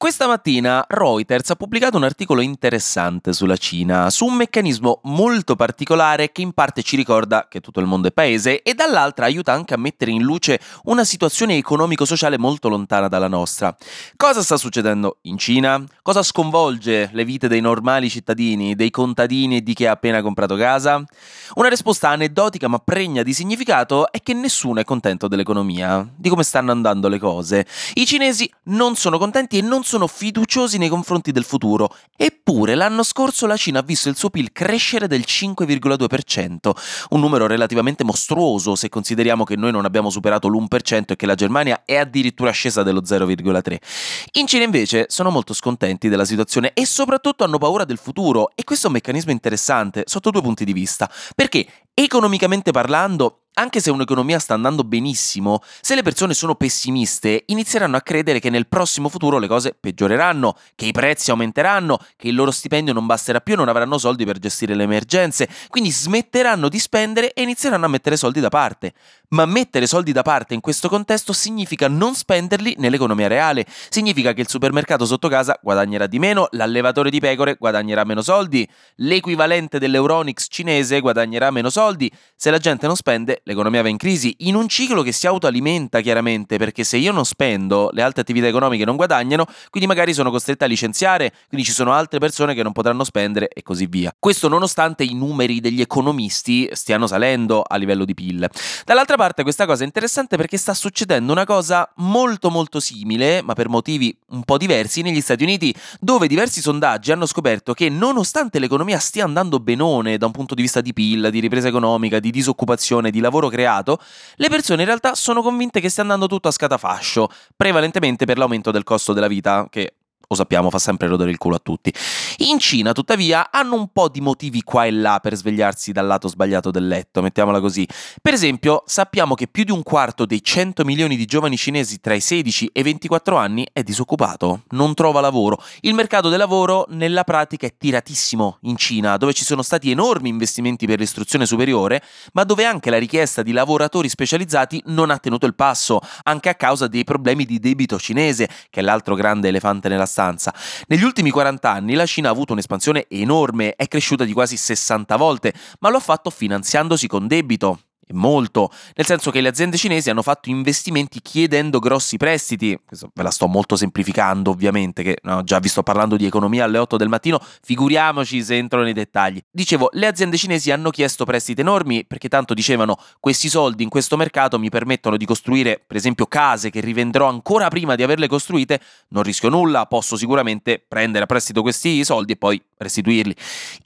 Questa mattina Reuters ha pubblicato un articolo interessante sulla Cina, su un meccanismo molto particolare che in parte ci ricorda che tutto il mondo è paese e dall'altra aiuta anche a mettere in luce una situazione economico-sociale molto lontana dalla nostra. Cosa sta succedendo in Cina? Cosa sconvolge le vite dei normali cittadini, dei contadini e di chi ha appena comprato casa? Una risposta aneddotica ma pregna di significato è che nessuno è contento dell'economia, di come stanno andando le cose. I cinesi non sono contenti e non sono fiduciosi nei confronti del futuro. Eppure l'anno scorso la Cina ha visto il suo PIL crescere del 5,2%, un numero relativamente mostruoso se consideriamo che noi non abbiamo superato l'1% e che la Germania è addirittura scesa dello 0,3%. In Cina invece sono molto scontenti della situazione e soprattutto hanno paura del futuro e questo è un meccanismo interessante sotto due punti di vista, perché economicamente parlando anche se un'economia sta andando benissimo, se le persone sono pessimiste, inizieranno a credere che nel prossimo futuro le cose peggioreranno, che i prezzi aumenteranno, che il loro stipendio non basterà più e non avranno soldi per gestire le emergenze, quindi smetteranno di spendere e inizieranno a mettere soldi da parte. Ma mettere soldi da parte in questo contesto significa non spenderli nell'economia reale, significa che il supermercato sotto casa guadagnerà di meno, l'allevatore di pecore guadagnerà meno soldi, l'equivalente dell'Euronix cinese guadagnerà meno soldi, se la gente non spende l'economia va in crisi, in un ciclo che si autoalimenta chiaramente, perché se io non spendo, le altre attività economiche non guadagnano, quindi magari sono costretta a licenziare, quindi ci sono altre persone che non potranno spendere e così via. Questo nonostante i numeri degli economisti stiano salendo a livello di PIL. Dall'altra parte questa cosa è interessante perché sta succedendo una cosa molto molto simile, ma per motivi un po' diversi, negli Stati Uniti, dove diversi sondaggi hanno scoperto che nonostante l'economia stia andando benone da un punto di vista di PIL, di ripresa economica, di disoccupazione, di lavoro, creato, le persone in realtà sono convinte che stia andando tutto a scatafascio, prevalentemente per l'aumento del costo della vita, che lo sappiamo, fa sempre rodere il culo a tutti. In Cina, tuttavia, hanno un po' di motivi qua e là per svegliarsi dal lato sbagliato del letto, mettiamola così. Per esempio, sappiamo che più di un quarto dei 100 milioni di giovani cinesi tra i 16 e i 24 anni è disoccupato, non trova lavoro. Il mercato del lavoro nella pratica è tiratissimo in Cina, dove ci sono stati enormi investimenti per l'istruzione superiore, ma dove anche la richiesta di lavoratori specializzati non ha tenuto il passo, anche a causa dei problemi di debito cinese, che è l'altro grande elefante nella stanza abbastanza. Negli ultimi 40 anni la Cina ha avuto un'espansione enorme, è cresciuta di quasi 60 volte, ma lo ha fatto finanziandosi con debito molto, nel senso che le aziende cinesi hanno fatto investimenti chiedendo grossi prestiti, questo ve la sto molto semplificando ovviamente, che no, già vi sto parlando di economia alle 8 del mattino, figuriamoci se entro nei dettagli. Dicevo, le aziende cinesi hanno chiesto prestiti enormi perché tanto dicevano questi soldi in questo mercato mi permettono di costruire per esempio case che rivenderò ancora prima di averle costruite, non rischio nulla, posso sicuramente prendere a prestito questi soldi e poi restituirli.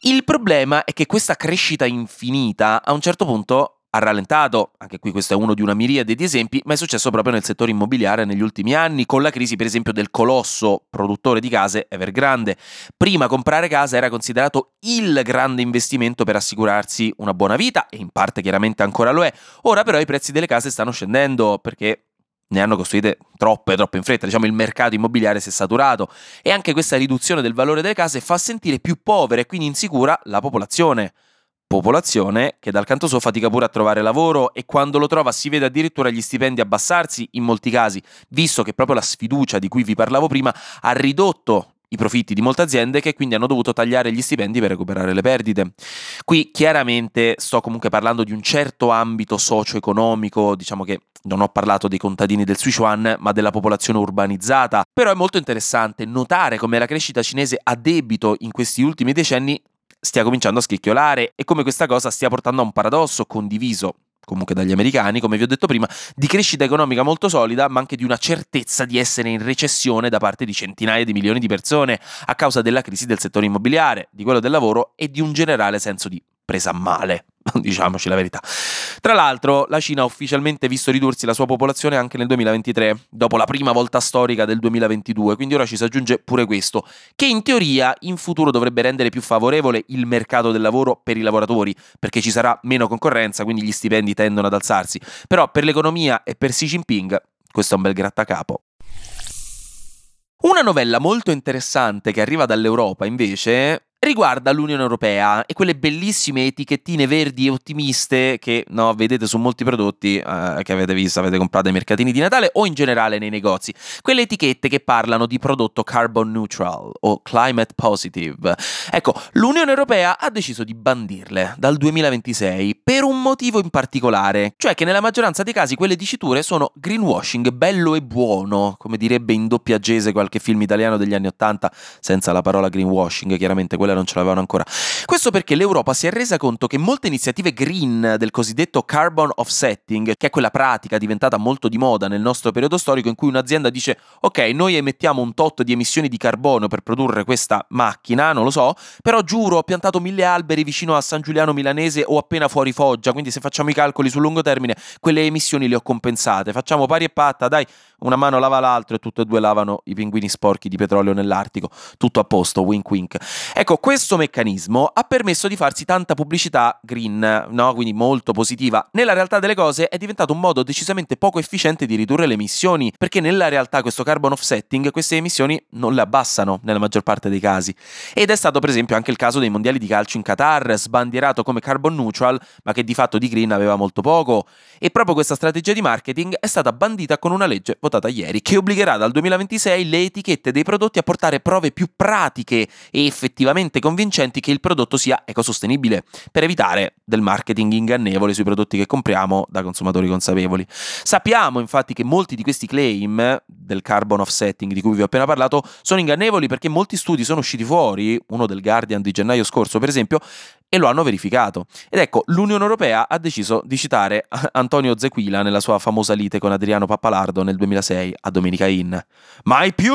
Il problema è che questa crescita infinita a un certo punto ha rallentato, anche qui questo è uno di una miriade di esempi, ma è successo proprio nel settore immobiliare negli ultimi anni, con la crisi per esempio del colosso produttore di case Evergrande. Prima comprare casa era considerato il grande investimento per assicurarsi una buona vita, e in parte chiaramente ancora lo è, ora però i prezzi delle case stanno scendendo perché ne hanno costruite troppe, troppe in fretta, diciamo il mercato immobiliare si è saturato e anche questa riduzione del valore delle case fa sentire più povera e quindi insicura la popolazione popolazione che dal canto suo fatica pure a trovare lavoro e quando lo trova si vede addirittura gli stipendi abbassarsi in molti casi, visto che proprio la sfiducia di cui vi parlavo prima ha ridotto i profitti di molte aziende che quindi hanno dovuto tagliare gli stipendi per recuperare le perdite. Qui chiaramente sto comunque parlando di un certo ambito socio-economico, diciamo che non ho parlato dei contadini del Sichuan, ma della popolazione urbanizzata, però è molto interessante notare come la crescita cinese a debito in questi ultimi decenni stia cominciando a schicchiolare e come questa cosa stia portando a un paradosso condiviso comunque dagli americani, come vi ho detto prima, di crescita economica molto solida, ma anche di una certezza di essere in recessione da parte di centinaia di milioni di persone a causa della crisi del settore immobiliare, di quello del lavoro e di un generale senso di presa a male. diciamoci la verità. Tra l'altro, la Cina ha ufficialmente visto ridursi la sua popolazione anche nel 2023, dopo la prima volta storica del 2022, quindi ora ci si aggiunge pure questo, che in teoria in futuro dovrebbe rendere più favorevole il mercato del lavoro per i lavoratori, perché ci sarà meno concorrenza, quindi gli stipendi tendono ad alzarsi. Però per l'economia e per Xi Jinping questo è un bel grattacapo. Una novella molto interessante che arriva dall'Europa, invece, riguarda l'Unione Europea e quelle bellissime etichettine verdi e ottimiste che no, vedete su molti prodotti eh, che avete visto, avete comprato ai mercatini di Natale o in generale nei negozi. Quelle etichette che parlano di prodotto carbon neutral o climate positive. Ecco, l'Unione Europea ha deciso di bandirle dal 2026 per un motivo in particolare, cioè che nella maggioranza dei casi quelle diciture sono greenwashing bello e buono, come direbbe in doppiaggese qualche film italiano degli anni 80 senza la parola greenwashing, chiaramente quella non ce l'avevano ancora. Questo perché l'Europa si è resa conto che molte iniziative green del cosiddetto carbon offsetting, che è quella pratica diventata molto di moda nel nostro periodo storico in cui un'azienda dice ok, noi emettiamo un tot di emissioni di carbonio per produrre questa macchina, non lo so, però giuro ho piantato mille alberi vicino a San Giuliano Milanese o appena fuori Foggia, quindi se facciamo i calcoli sul lungo termine, quelle emissioni le ho compensate. Facciamo pari e patta, dai, una mano lava l'altro e tutte e due lavano i pinguini sporchi di petrolio nell'Artico. Tutto a posto, wink wink. Ecco, questo meccanismo ha permesso di farsi tanta pubblicità green, no? Quindi molto positiva. Nella realtà delle cose è diventato un modo decisamente poco efficiente di ridurre le emissioni, perché nella realtà questo carbon offsetting queste emissioni non le abbassano nella maggior parte dei casi. Ed è stato per esempio anche il caso dei mondiali di calcio in Qatar, sbandierato come carbon neutral, ma che di fatto di green aveva molto poco. E proprio questa strategia di marketing è stata bandita con una legge votata ieri, che obbligherà dal 2026 le etichette dei prodotti a portare prove più pratiche e effettivamente convincenti che il prodotto sia ecosostenibile, per evitare del marketing ingannevole sui prodotti che compriamo da consumatori consapevoli. Sappiamo infatti che molti di questi claim del carbon offsetting di cui vi ho appena parlato sono ingannevoli perché molti studi sono usciti fuori, uno del Guardian di gennaio scorso per esempio, e lo hanno verificato. Ed ecco, l'Unione Europea ha deciso di citare Antonio Zequila nella sua famosa lite con Adriano Pappalardo nel 2006 a Domenica Inn. Mai più!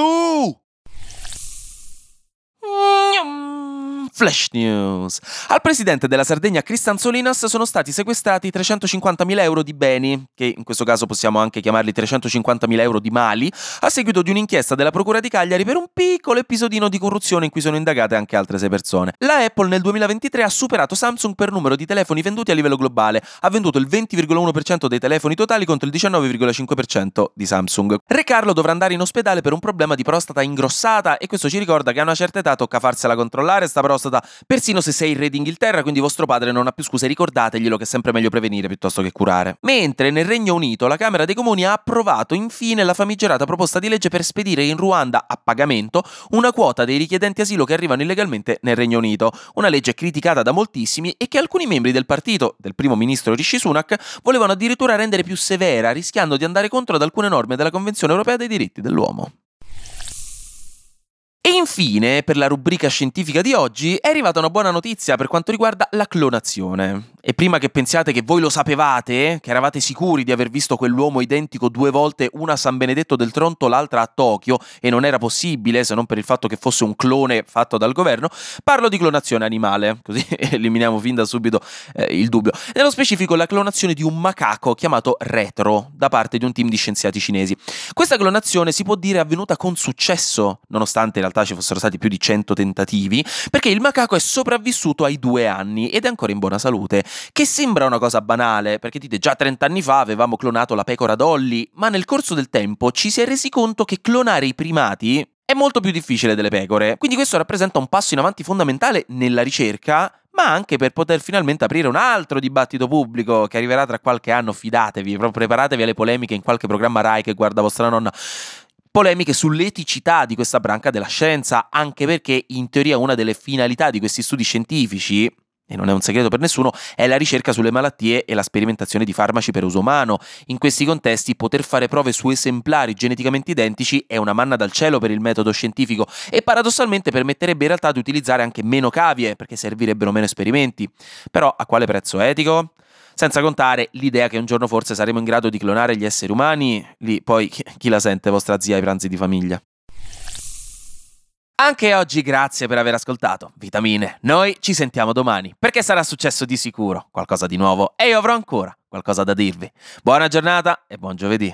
Flash News. Al presidente della Sardegna Cristian Solinas sono stati sequestrati 350.000 euro di beni, che in questo caso possiamo anche chiamarli 350.000 euro di mali, a seguito di un'inchiesta della Procura di Cagliari per un piccolo episodino di corruzione in cui sono indagate anche altre sei persone. La Apple nel 2023 ha superato Samsung per numero di telefoni venduti a livello globale, ha venduto il 20,1% dei telefoni totali contro il 19,5% di Samsung. Re Carlo dovrà andare in ospedale per un problema di prostata ingrossata e questo ci ricorda che a una certa età tocca farsela controllare sta prostata prostata, persino se sei il re d'Inghilterra, quindi vostro padre non ha più scuse, ricordateglielo che è sempre meglio prevenire piuttosto che curare. Mentre nel Regno Unito la Camera dei Comuni ha approvato infine la famigerata proposta di legge per spedire in Ruanda a pagamento una quota dei richiedenti asilo che arrivano illegalmente nel Regno Unito, una legge criticata da moltissimi e che alcuni membri del partito del primo ministro Rishi Sunak volevano addirittura rendere più severa, rischiando di andare contro ad alcune norme della Convenzione europea dei diritti dell'uomo. Infine, per la rubrica scientifica di oggi, è arrivata una buona notizia per quanto riguarda la clonazione. E prima che pensiate che voi lo sapevate, che eravate sicuri di aver visto quell'uomo identico due volte, una a San Benedetto del Tronto, l'altra a Tokyo, e non era possibile se non per il fatto che fosse un clone fatto dal governo, parlo di clonazione animale, così eliminiamo fin da subito eh, il dubbio. Nello specifico la clonazione di un macaco chiamato Retro, da parte di un team di scienziati cinesi. Questa clonazione si può dire avvenuta con successo, nonostante in realtà ci fossero stati più di 100 tentativi, perché il macaco è sopravvissuto ai due anni ed è ancora in buona salute che sembra una cosa banale, perché dite già 30 anni fa avevamo clonato la pecora Dolly, ma nel corso del tempo ci si è resi conto che clonare i primati è molto più difficile delle pecore, quindi questo rappresenta un passo in avanti fondamentale nella ricerca, ma anche per poter finalmente aprire un altro dibattito pubblico che arriverà tra qualche anno, fidatevi, preparatevi alle polemiche in qualche programma Rai che guarda vostra nonna polemiche sull'eticità di questa branca della scienza, anche perché in teoria una delle finalità di questi studi scientifici e non è un segreto per nessuno, è la ricerca sulle malattie e la sperimentazione di farmaci per uso umano. In questi contesti poter fare prove su esemplari geneticamente identici è una manna dal cielo per il metodo scientifico e paradossalmente permetterebbe in realtà di utilizzare anche meno cavie perché servirebbero meno esperimenti. Però a quale prezzo etico? Senza contare l'idea che un giorno forse saremo in grado di clonare gli esseri umani, lì poi chi la sente vostra zia ai pranzi di famiglia. Anche oggi grazie per aver ascoltato. Vitamine, noi ci sentiamo domani, perché sarà successo di sicuro qualcosa di nuovo e io avrò ancora qualcosa da dirvi. Buona giornata e buon giovedì.